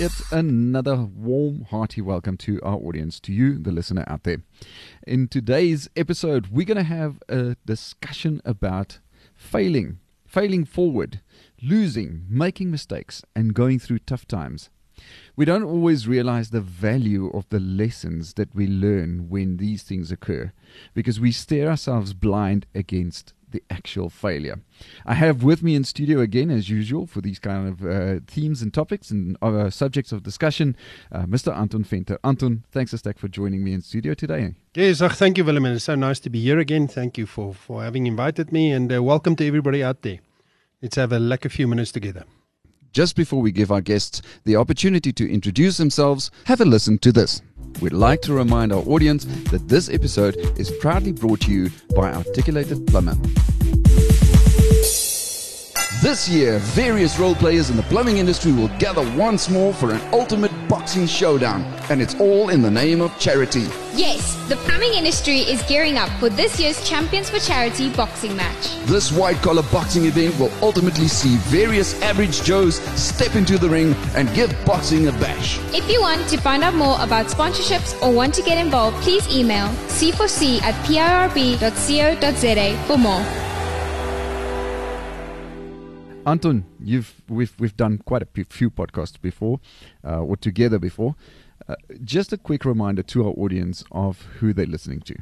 It's another warm, hearty welcome to our audience, to you, the listener out there. In today's episode, we're going to have a discussion about failing, failing forward, losing, making mistakes, and going through tough times. We don't always realize the value of the lessons that we learn when these things occur because we stare ourselves blind against the actual failure. I have with me in studio again, as usual, for these kind of uh, themes and topics and uh, subjects of discussion, uh, Mr. Anton Venter. Anton, thanks a stack for joining me in studio today. Yes, uh, thank you, Willem. It's so nice to be here again. Thank you for, for having invited me, and uh, welcome to everybody out there. Let's have a like a few minutes together. Just before we give our guests the opportunity to introduce themselves, have a listen to this. We'd like to remind our audience that this episode is proudly brought to you by Articulated Plumber. This year, various role players in the plumbing industry will gather once more for an ultimate boxing showdown, and it's all in the name of charity. Yes, the plumbing industry is gearing up for this year's Champions for Charity boxing match. This white collar boxing event will ultimately see various average Joes step into the ring and give boxing a bash. If you want to find out more about sponsorships or want to get involved, please email c4c at pirb.co.za for more. Anton, you've we've we've done quite a few podcasts before, uh, or together before. Uh, just a quick reminder to our audience of who they're listening to.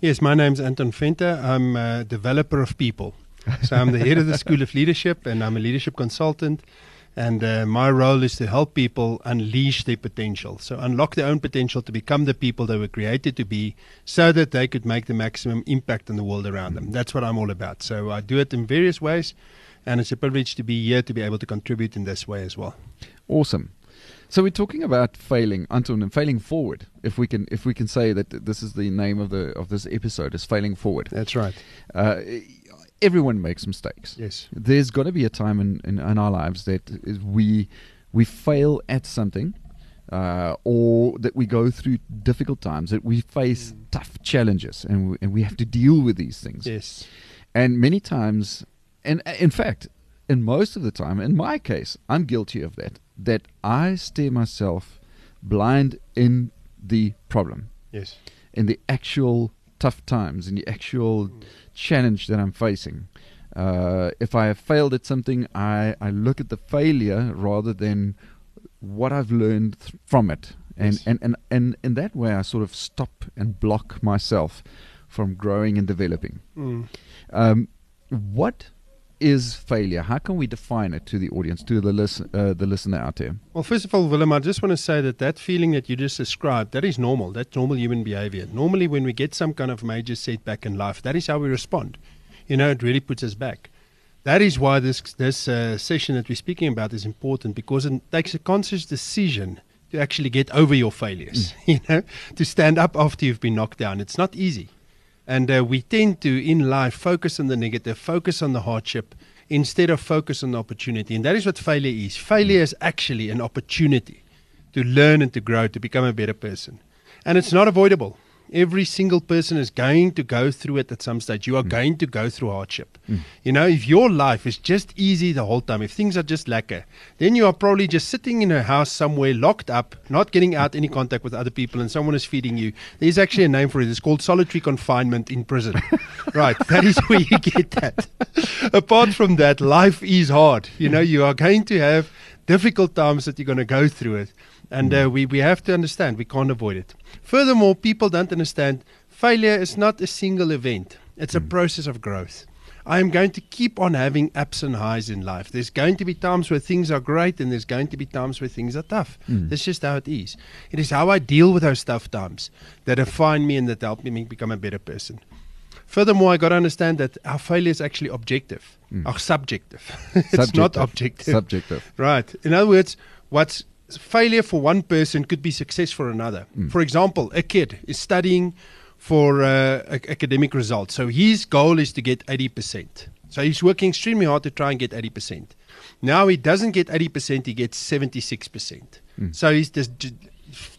Yes, my name's Anton Venter. I'm a developer of people. So I'm the head of the School of Leadership, and I'm a leadership consultant. And uh, my role is to help people unleash their potential. So unlock their own potential to become the people they were created to be, so that they could make the maximum impact on the world around them. That's what I'm all about. So I do it in various ways and it's a privilege to be here to be able to contribute in this way as well. Awesome. So we're talking about failing, Anton, and failing forward. If we can, if we can say that this is the name of the of this episode is failing forward. That's right. Uh, everyone makes mistakes. Yes. There's got to be a time in, in, in our lives that we we fail at something, uh, or that we go through difficult times, that we face mm. tough challenges, and we, and we have to deal with these things. Yes. And many times and in fact, in most of the time, in my case, I'm guilty of that. That I stare myself blind in the problem. Yes. In the actual tough times, in the actual mm. Challenge that I'm facing. Uh, if I have failed at something, I, I look at the failure rather than what I've learned th- from it. And, yes. and, and, and in that way, I sort of stop and block myself from growing and developing. Mm. Um, what is failure? How can we define it to the audience, to the listen, uh, the listener out there? Well, first of all, Willem, I just want to say that that feeling that you just described, that is normal. That's normal human behavior. Normally, when we get some kind of major setback in life, that is how we respond. You know, it really puts us back. That is why this this uh, session that we're speaking about is important because it takes a conscious decision to actually get over your failures. Mm. You know, to stand up after you've been knocked down. It's not easy. And uh, we tend to, in life, focus on the negative, focus on the hardship, instead of focus on the opportunity. And that is what failure is. Failure is actually an opportunity to learn and to grow, to become a better person. And it's not avoidable. Every single person is going to go through it at some stage. You are mm. going to go through hardship. Mm. You know, if your life is just easy the whole time, if things are just lekker, then you are probably just sitting in a house somewhere, locked up, not getting out any contact with other people, and someone is feeding you. There's actually a name for it. It's called solitary confinement in prison. right. That is where you get that. Apart from that, life is hard. You know, you are going to have difficult times that you're going to go through it. And uh, we, we have to understand we can't avoid it. Furthermore, people don't understand failure is not a single event, it's a mm. process of growth. I am going to keep on having ups and highs in life. There's going to be times where things are great and there's going to be times where things are tough. Mm. That's just how it is. It is how I deal with those tough times that define me and that help me become a better person. Furthermore, I got to understand that our failure is actually objective, mm. or subjective. it's subjective. not objective. Subjective. Right. In other words, what's failure for one person could be success for another. Hmm. For example, a kid is studying for uh, ac- academic results. So his goal is to get 80%. So he's working extremely hard to try and get 80%. Now he doesn't get 80%, he gets 76%. Hmm. So he's just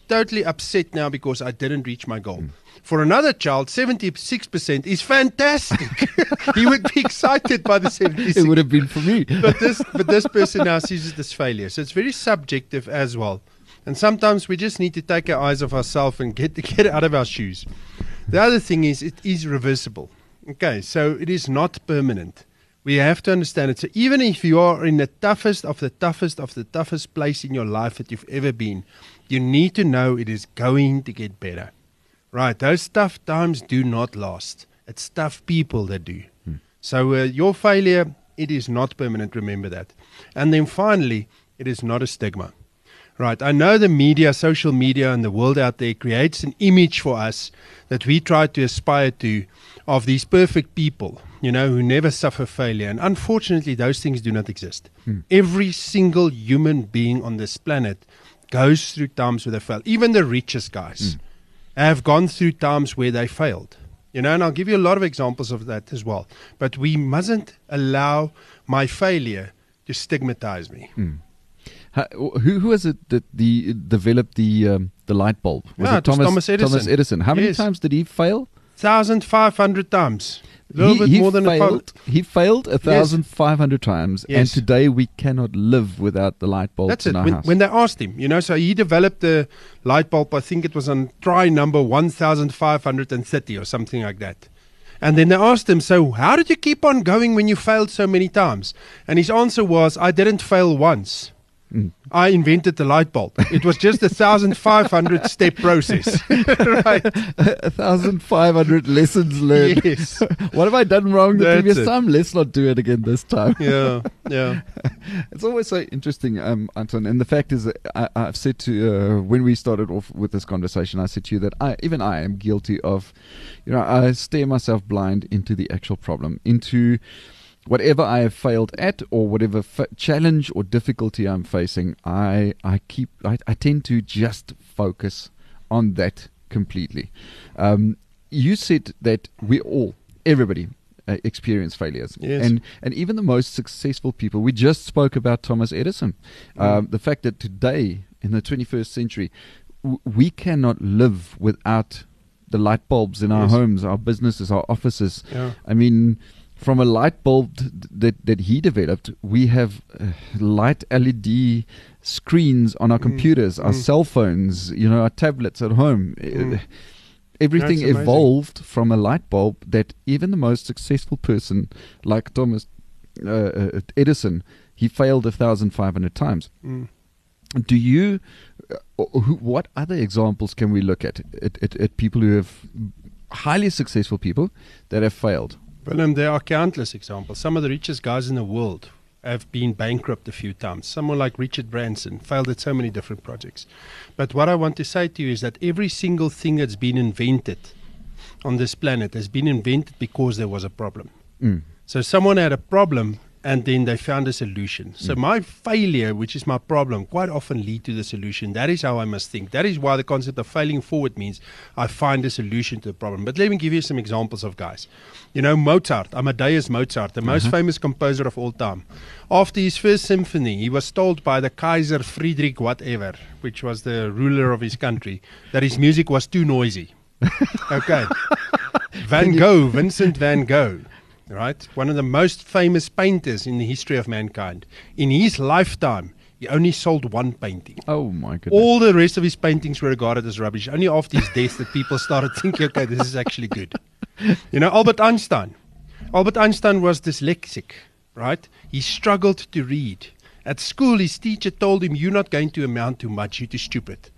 totally upset now because I didn't reach my goal. Hmm. For another child, 76% is fantastic. he would be excited by the 76 It would have been for me. but this but this person now sees it as failure. So it's very subjective as well. And sometimes we just need to take our eyes off ourselves and get get out of our shoes. The other thing is it is reversible. Okay, so it is not permanent. We have to understand it. So even if you are in the toughest of the toughest of the toughest place in your life that you've ever been, you need to know it is going to get better. Right, those tough times do not last. It's tough people that do. Hmm. So uh, your failure, it is not permanent. Remember that. And then finally, it is not a stigma. Right. I know the media, social media, and the world out there creates an image for us that we try to aspire to of these perfect people, you know, who never suffer failure. And unfortunately, those things do not exist. Hmm. Every single human being on this planet goes through times where they fail. Even the richest guys hmm. Have gone through times where they failed. You know, and I'll give you a lot of examples of that as well. But we mustn't allow my failure to stigmatize me. Ha- Who who was it that the developed the um, the light bulb? Was Yeah, it was Thomas Edison. Thomas Edison. How many Yes. times did he fail? 1,500 times. A little he, bit he more than a failed. He failed a thousand five hundred times, and today we cannot live without the light bulb That's in it. our When, house. when they asked him, you know, so he developed the light bulb, I think it was on try number 1,530 or something like that. And then they asked him, So, how did you keep on going when you failed so many times? And his answer was, I didn't fail once. Mm. I invented the light bulb. It was just a 1,500 step process. right. a thousand five hundred lessons learned. Yes. what have I done wrong the That's previous it. time? Let's not do it again this time. Yeah. Yeah. It's always so interesting, um, Anton. And the fact is, that I, I've said to uh, when we started off with this conversation, I said to you that I, even I am guilty of, you know, I stare myself blind into the actual problem, into whatever I have failed at or whatever fa- challenge or difficulty I'm facing. I I keep I, I tend to just focus on that completely. Um, you said that we all, everybody. Uh, experience failures Yes. and and even the most successful people. We just spoke about Thomas Edison. Um, the fact that today, in the 21st century, w- we cannot live without the light bulbs in our Yes. homes, our businesses, our offices. Yeah. I mean, from a light bulb that that he developed, we have uh, light LED screens on our Mm, computers, our mm. cell phones, you know, our tablets at home. Mm. Uh, Everything That's amazing. evolved from a light bulb that even the most successful person, like Thomas uh, uh, Edison, he failed a thousand five hundred times. Mm. Do you? Uh, who, what other examples can we look at, at, at at people who have highly successful people that have failed? Willem, there are countless examples. Some of the richest guys in the world have been bankrupt a few times. Someone like Richard Branson failed at so many different projects. But what I want to say to you is that every single thing that's been invented on this planet has been invented because there was a problem. Mm. So someone had a problem and then they found a solution. So hmm. my failure, which is my problem, quite often lead to the solution. That is how I must think. That is why the concept of failing forward means I find a solution to the problem. But let me give you some examples of guys. You know, Mozart, Amadeus Mozart, the most uh-huh. famous composer of all time. After his first symphony, he was told by the Kaiser Friedrich whatever, which was the ruler of his country, that his music was too noisy. okay. Van Gogh, Vincent van Gogh, right? One of the most famous painters in the history of mankind. In his lifetime, he only sold one painting. Oh my goodness! All the rest of his paintings were regarded as rubbish. Only after his death that people started thinking, okay, this is actually good. You know, Albert Einstein. Albert Einstein was dyslexic, right? He struggled to read. At school, his teacher told him, You're not going to amount to much, you're too stupid.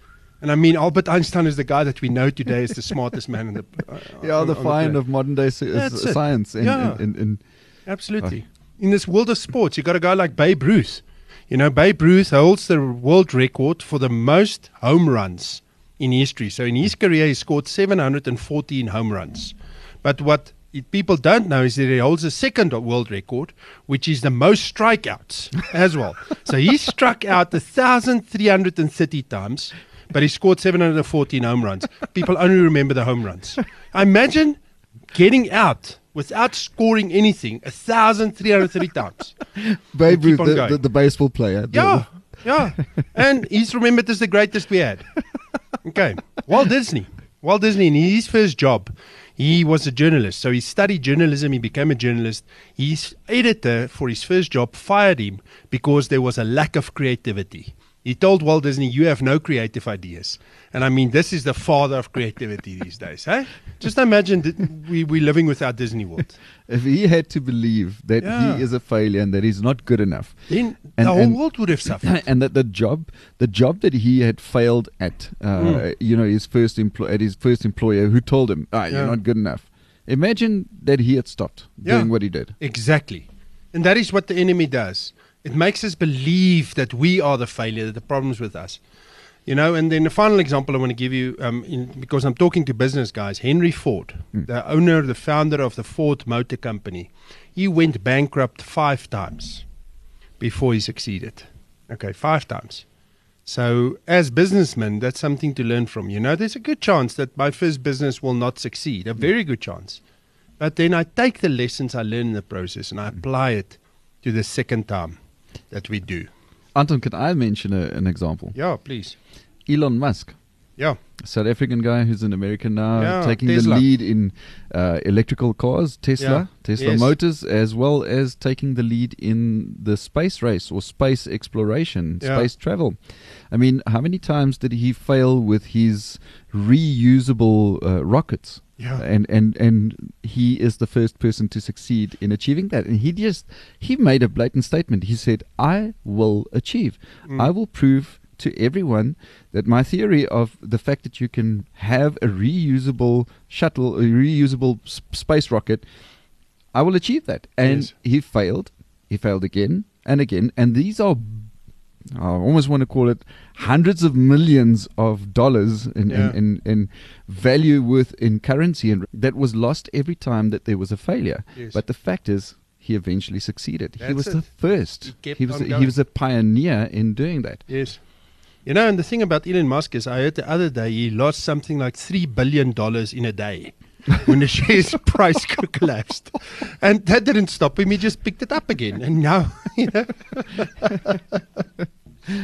And I mean, Albert Einstein is the guy that we know today is the smartest man in the. Uh, uh, yeah, on- the on find of modern day s- uh, That's s- science in, Yeah. in, in, in Absolutely. Uh, in this world of sports, you got a guy like Babe Ruth. You know, Babe Ruth holds the world record for the most home runs in history. So in his career, he scored 714 home runs. But what people don't know is that he holds a second world record, which is the most strikeouts as well. So he struck out 1,330 times, but he scored 714 home runs. People only remember the home runs. Imagine getting out without scoring anything 1,330 times. Babe Ruth, the, the, the baseball player. Yeah, yeah. And he's remembered as the greatest we had. Okay. Walt Disney. Walt Disney, in his first job, he was a journalist. So he studied journalism, he became a journalist. His editor for his first job fired him because there was a lack of creativity. He told Walt Disney, You have no creative ideas. And I mean, this is the father of creativity these days. Hey? Just imagine that we, we're living without Disney World. If he had to believe that Yeah. he is a failure and that he's not good enough, Then And- the whole and- world would have suffered. and that the job, the job that he had failed at, uh, Mm. you know, his first employ at his first employer, who told him, "Ah, you're not good enough." Imagine that he had stopped Yeah. doing what he did. Exactly. And that is what the enemy does. It makes us believe that we are the failure, that the problem's with us. You know, and then the final example I want to give you, um, in, because I'm talking to business guys, Henry Ford, hmm. the owner, the founder of the Ford Motor Company, he went bankrupt five times before he succeeded. Okay, five times. So, as businessmen, that's something to learn from. You know, there's a good chance that my first business will not succeed, a hmm. very good chance. But then I take the lessons I learn in the process and I hmm. apply it to the second time that we do. Anton, can I mention a, an example? Yeah, please. Elon Musk, Yeah. South African guy who's in America now, Yeah, taking Tesla. the lead in uh, electrical cars, Tesla, Yeah, Tesla yes. Motors, as well as taking the lead in the space race or space exploration, Yeah. space travel. I mean, how many times did he fail with his reusable uh, rockets? Yeah. and and and he is the first person to succeed in achieving that and he just he made a blatant statement he said i will achieve Mm. i will prove to everyone that my theory of the fact that you can have a reusable shuttle a reusable s- space rocket i will achieve that and Yes. he failed he failed again and again and these are I almost want to call it hundreds of millions of dollars in, Yeah. in, in, in value worth in currency, and that was lost every time that there was a failure. Yes. But the fact is, he eventually succeeded. he was it. the first. He He was a, he was a pioneer in doing that. Yes. You know, and the thing about Elon Musk is, I heard the other day he lost something like $3 billion in a day when the shares price collapsed. And that didn't stop him. He just picked it up again. And now, you know.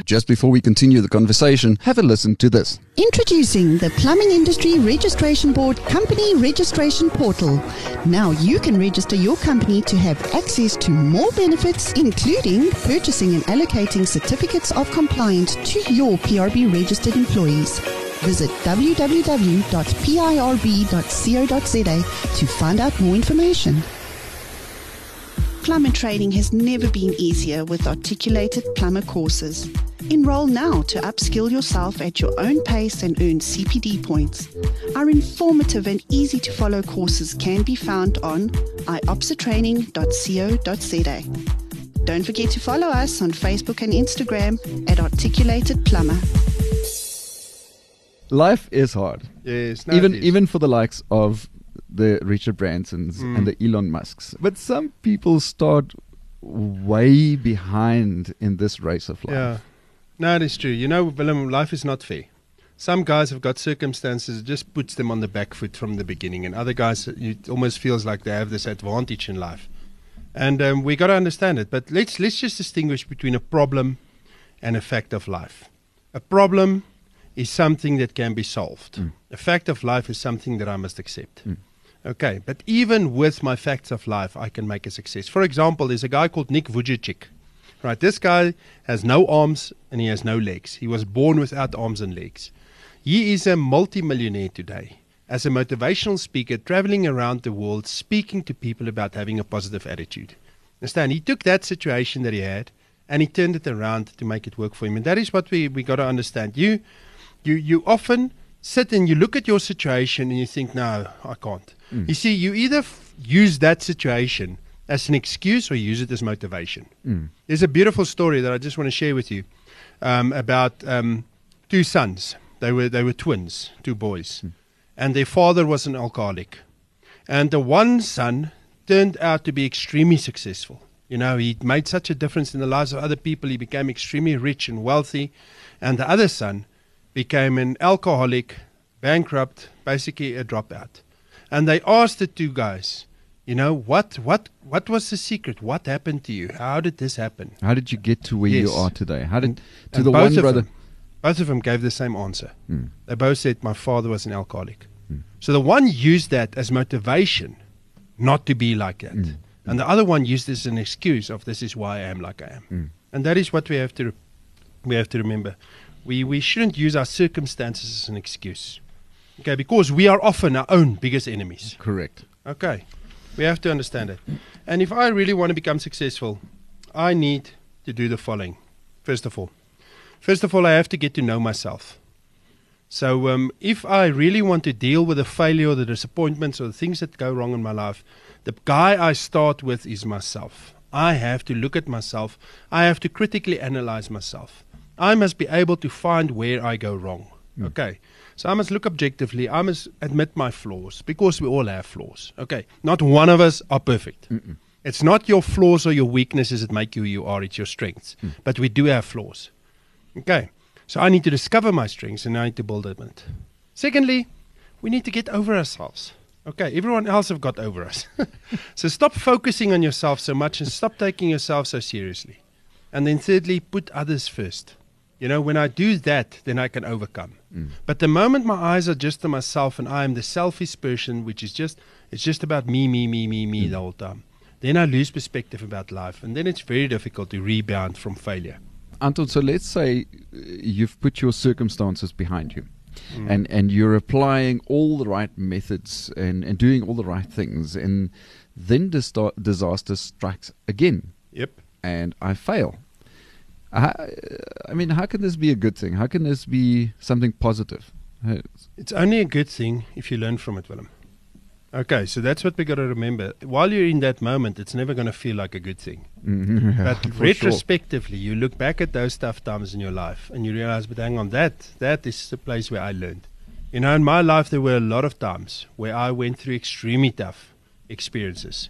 Just before we continue the conversation, have a listen to this. Introducing the Plumbing Industry Registration Board Company Registration Portal. Now you can register your company to have access to more benefits, including purchasing and allocating certificates of compliance to your PIRB registered employees. Visit www.pirb.co.za to find out more information. Plumber training has never been easier with articulated plumber courses. Enroll now to upskill yourself at your own pace and earn CPD points. Our informative and easy to follow courses can be found on iopsatraining.co.za. Don't forget to follow us on Facebook and Instagram at Articulated Plumber. Life is hard. Yes. no, even even for the likes of the Richard Bransons Mm. and the Elon Musks. But some people start way behind in this race of life. Yeah. No, it is true. You know, Willem, life is not fair. Some guys have got circumstances that just puts them on the back foot from the beginning, and other guys, it almost feels like they have this advantage in life. And um, we got to understand it. But let's let's just distinguish between a problem and a fact of life. A problem is something that can be solved. Mm. A fact of life is something that I must accept. Mm. Okay, but even with my facts of life, I can make a success. For example, there's a guy called Nick Vujicic. Right, this guy has no arms and he has no legs. He was born without arms and legs. He is a multimillionaire today as a motivational speaker traveling around the world speaking to people about having a positive attitude. Understand? He took that situation that he had and he turned it around to make it work for him. And that is what we, we got to understand. You, you, you often sit and you look at your situation and you think, no, I can't. You see, you either f- use that situation as an excuse or use it as motivation. Mm. There's a beautiful story that I just want to share with you um, about um, two sons. They were they were twins, two boys, and their father was an alcoholic. And the one son turned out to be extremely successful. You know, he made such a difference in the lives of other people. He became extremely rich and wealthy. And the other son became an alcoholic, bankrupt, basically a dropout. And they asked the two guys, you know, what, what, what was the secret? What happened to you? How did this happen? How did you get to where you are today? How did to And the one brother? them- both of them gave the same answer. Mm. They both said, My father was an alcoholic. Mm. So the one used that as motivation not to be like that. Mm. And the other one used this as an excuse of this is why I am like I am. Mm. And that is what we have to we have to remember. We we shouldn't use our circumstances as an excuse. Okay, because we are often our own biggest enemies. Correct. Okay. We have to understand it. And if I really want to become successful, I need to do the following. First of all, first of all, I have to get to know myself. So, um, if I really want to deal with the failure, the disappointments, or the things that go wrong in my life, the guy I start with is myself. I have to look at myself. I have to critically analyze myself. I must be able to find where I go wrong. Hmm. Okay. So I must look objectively. I must admit my flaws because we all have flaws. Okay. Not one of us are perfect. It's not your flaws or your weaknesses that make you who you are, it's your strengths. Hmm. But we do have flaws. Okay. So I need to discover my strengths and I need to build on it. Secondly, we need to get over ourselves. Okay, everyone else have got over us. so stop focusing on yourself so much and stop taking yourself so seriously. And then thirdly, put others first. You know, when I do that, then I can overcome. But the moment my eyes are just on myself and I am the selfish person, which is just it's just about me, me, me, me, me the whole time, then I lose perspective about life, and then it's very difficult to rebound from failure. Anton, so let's say uh, you've put your circumstances behind you. Mm. And, and you're applying all the right methods and, and doing all the right things, and then dis- disaster strikes again, Yep. and I fail. I, I mean, how can this be a good thing? How can this be something positive? It's only a good thing if you learn from it, Willem. Okay, so that's what we got to remember. While you're in that moment, it's never going to feel like a good thing. Mm-hmm. But for sure. retrospectively, you look back at those tough times in your life and you realize, but hang on, that that is the place where I learned. You know, in my life, there were a lot of times where I went through extremely tough experiences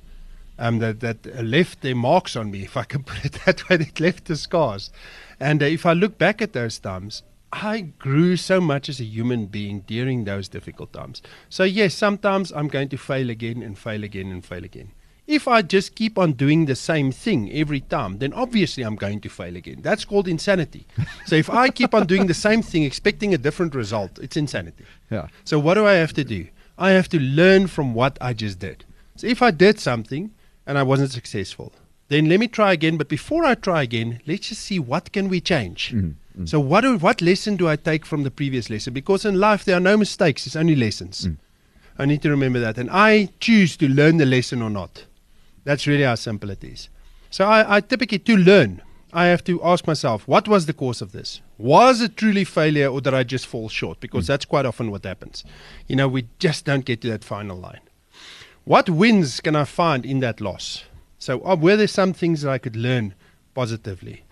um, that that left their marks on me, if I can put it that way. That left the scars. And uh, if I look back at those times, I grew so much as a human being during those difficult times. So yes, sometimes I'm going to fail again and fail again and fail again. If I just keep on doing the same thing every time, then obviously I'm going to fail again. That's called insanity. so if I keep on doing the same thing expecting a different result, it's insanity. Yeah. So what do I have to do? I have to learn from what I just did. So if I did something and I wasn't successful, then let me try again. But before I try again, let's just see what can we change. Mm-hmm, mm-hmm. So what do, what lesson do I take from the previous lesson? Because in life there are no mistakes; it's only lessons. Mm. I need to remember that, and I choose to learn the lesson or not. That's really how simple it is. So I, I typically to learn, I have to ask myself, what was the cause of this? Was it truly failure, or did I just fall short? Because mm. that's quite often what happens. You know, we just don't get to that final line. What wins can I find in that loss? So, uh, were there some things that I could learn positively?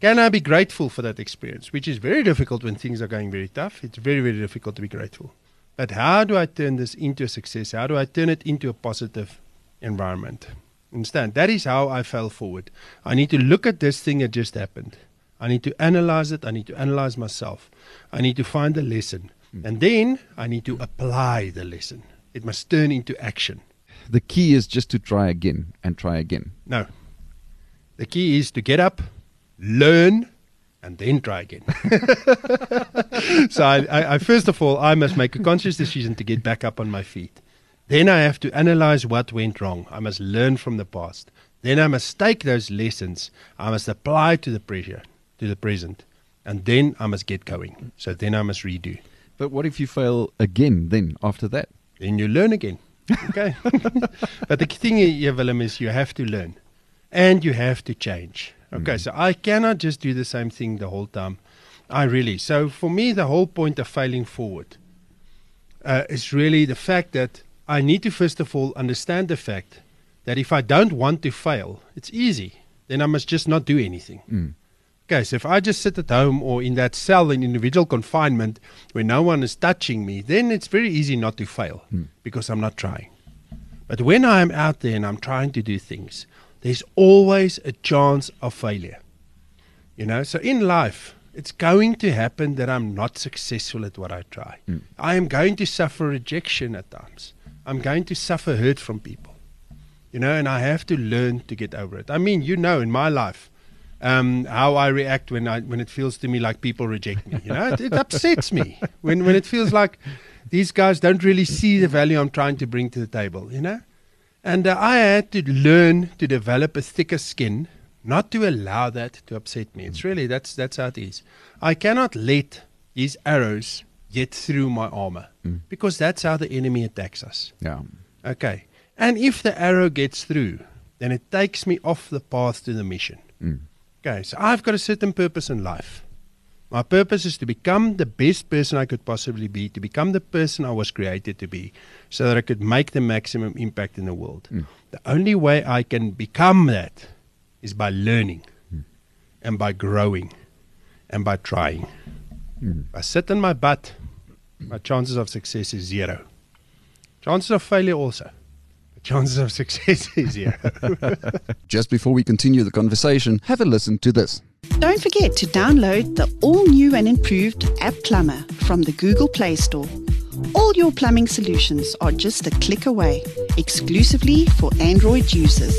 Can I be grateful for that experience? Which is very difficult when things are going very tough. It's very, very difficult to be grateful. But how do I turn this into a success? How do I turn it into a positive environment? Understand? That is how I fell forward. I need to look at this thing that just happened. I need to analyze it. I need to analyze myself. I need to find the lesson. And then I need to apply the lesson. It must turn into action. The key is just to try again and try again. No. The key is to get up, learn, and then try again. so I, I, I first of all I must make a conscious decision to get back up on my feet. Then I have to analyze what went wrong. I must learn from the past. Then I must take those lessons. I must apply to the pressure, to the present. And then I must get going. So then I must redo. But what if you fail again then after that? Then you learn again. Okay. but the thing here, Willem, is you have to learn and you have to change. Okay. So I cannot just do the same thing the whole time. I really. So for me, the whole point of failing forward uh, is really the fact that I need to, first of all, understand the fact that if I don't want to fail, it's easy. Then I must just not do anything. Mm. Okay, so if I just sit at home or in that cell in individual confinement where no one is touching me, then it's very easy not to fail Hmm. because I'm not trying. But when I am out there and I'm trying to do things, there's always a chance of failure. You know, so in life, it's going to happen that I'm not successful at what I try. I am going to suffer rejection at times. I'm going to suffer hurt from people. You know, and I have to learn to get over it. I mean, you know, in my life, um, how I react when I when it feels to me like people reject me. You know, it, it upsets me when when it feels like these guys don't really see the value I'm trying to bring to the table. You know, and uh, I had to learn to develop a thicker skin, not to allow that to upset me. It's really that's that's how it is. I cannot let these arrows get through my armor because that's how the enemy attacks us. Yeah. Okay. And if the arrow gets through, then it takes me off the path to the mission. Mm. Okay, so I've got a certain purpose in life. My purpose is to become the best person I could possibly be, to become the person I was created to be, so that I could make the maximum impact in the world. Hmm. The only way I can become that is by learning hmm. and by growing and by trying. If I sit in my butt, my chances of success is zero. Chances of failure also. But chances of success is zero. Just before we continue the conversation, have a listen to this. Don't forget to download the all new and improved App Plumber from the Google Play Store. All your plumbing solutions are just a click away, exclusively for Android users.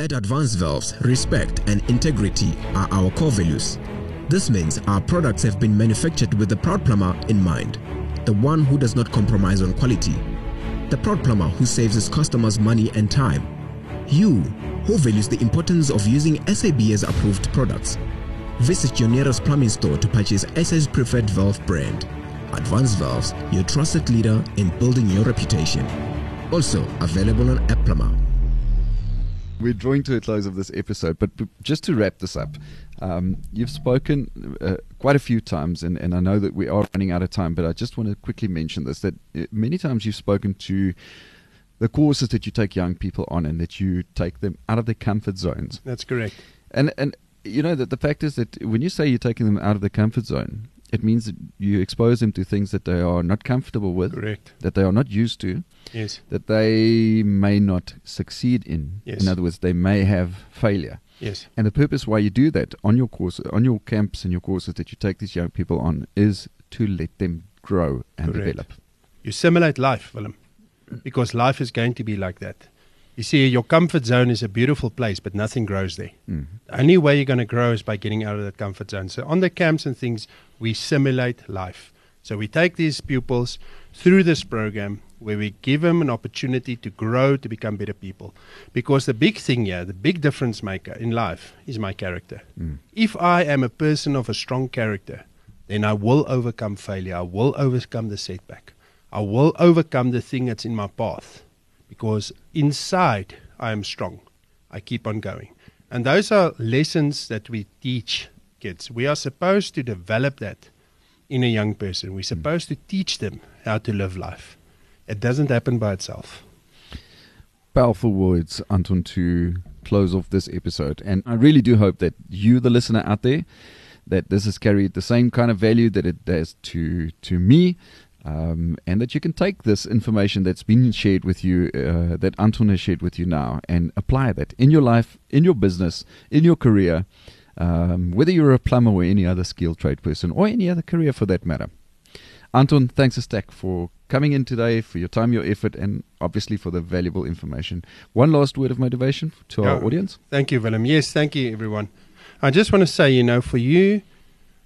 At Advanced Valves, respect and integrity are our core values. This means our products have been manufactured with the proud plumber in mind, the one who does not compromise on quality, the proud plumber who saves his customers money and time, you who values the importance of using SABS approved products. Visit your nearest plumbing store to purchase SA's preferred valve brand. Advanced Valves, your trusted leader in building your reputation. Also available on App Plumber. We're drawing to a close of this episode, but just to wrap this up, um, you've spoken uh, quite a few times, and, and I know that we are running out of time, but I just want to quickly mention this that uh, many times you've spoken to the courses that you take young people on and that you take them out of their comfort zones. That's correct. And and you know that the fact is that when you say you're taking them out of their comfort zone, it means that you expose them to things that they are not comfortable with, Correct. that they are not used to, Yes. that they may not succeed in. Yes. In other words, they may have failure. Yes. And the purpose why you do that on your course, on your camps and your courses that you take these young people on, is to let them grow and Correct. develop. You simulate life, Willem, because life is going to be like that. You see, your comfort zone is a beautiful place, but nothing grows there. Mm. The only way you're going to grow is by getting out of that comfort zone. So, on the camps and things, we simulate life. So, we take these pupils through this program where we give them an opportunity to grow, to become better people. Because the big thing here, the big difference maker in life is my character. Mm. If I am a person of a strong character, then I will overcome failure. I will overcome the setback. I will overcome the thing that's in my path because inside I am strong. I keep on going. And those are lessons that we teach kids. We are supposed to develop that in a young person. We're mm. supposed to teach them how to live life. It doesn't happen by itself. Powerful words, Anton, to close off this episode. And I really do hope that you, the listener out there, that this has carried the same kind of value that it does to to me, um, and that you can take this information that's been shared with you, uh, that Anton has shared with you now, and apply that in your life, in your business, in your career, um, whether you're a plumber or any other skilled trade person, or any other career for that matter. Anton, thanks a stack for coming in today, for your time, your effort, and obviously for the valuable information. One last word of motivation to our audience. Thank you, Willem. Yes, thank you, everyone. I just want to say, you know, for you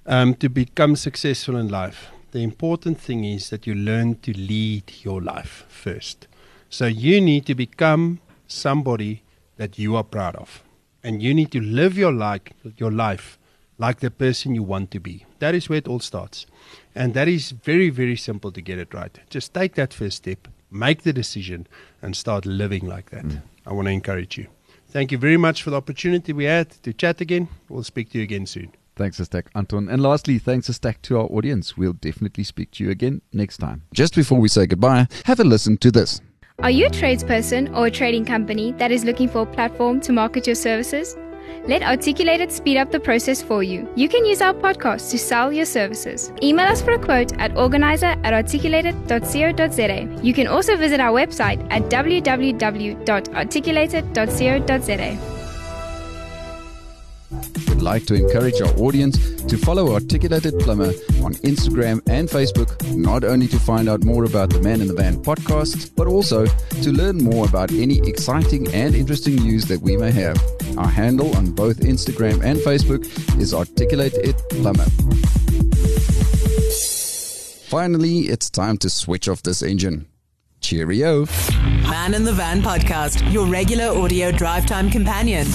um, to become successful in life, the important thing is that you learn to lead your life first. So you need to become somebody that you are proud of, and you need to live your like your life like the person you want to be. That is where it all starts, and that is very, very simple to get it right. Just take that first step, make the decision, and start living like that. Mm. I want to encourage you. Thank you very much for the opportunity we had to chat again. We'll speak to you again soon. Thanks a stack, Anton. And lastly, thanks a stack to our audience. We'll definitely speak to you again next time. Just before we say goodbye, have a listen to this. Are you a tradesperson or a trading company that is looking for a platform to market your services? Let Articulated speed up the process for you. You can use our podcast to sell your services. Email us for a quote at organizer at articulated.co.za. You can also visit our website at www.articulated.co.za. We'd like to encourage our audience to follow Articulated Plumber on Instagram and Facebook, not only to find out more about the Man in the Van podcast, but also to learn more about any exciting and interesting news that we may have. Our handle on both Instagram and Facebook is Articulated Plumber. Finally, it's time to switch off this engine. Cheerio. Man in the Van podcast, your regular audio drive time companion.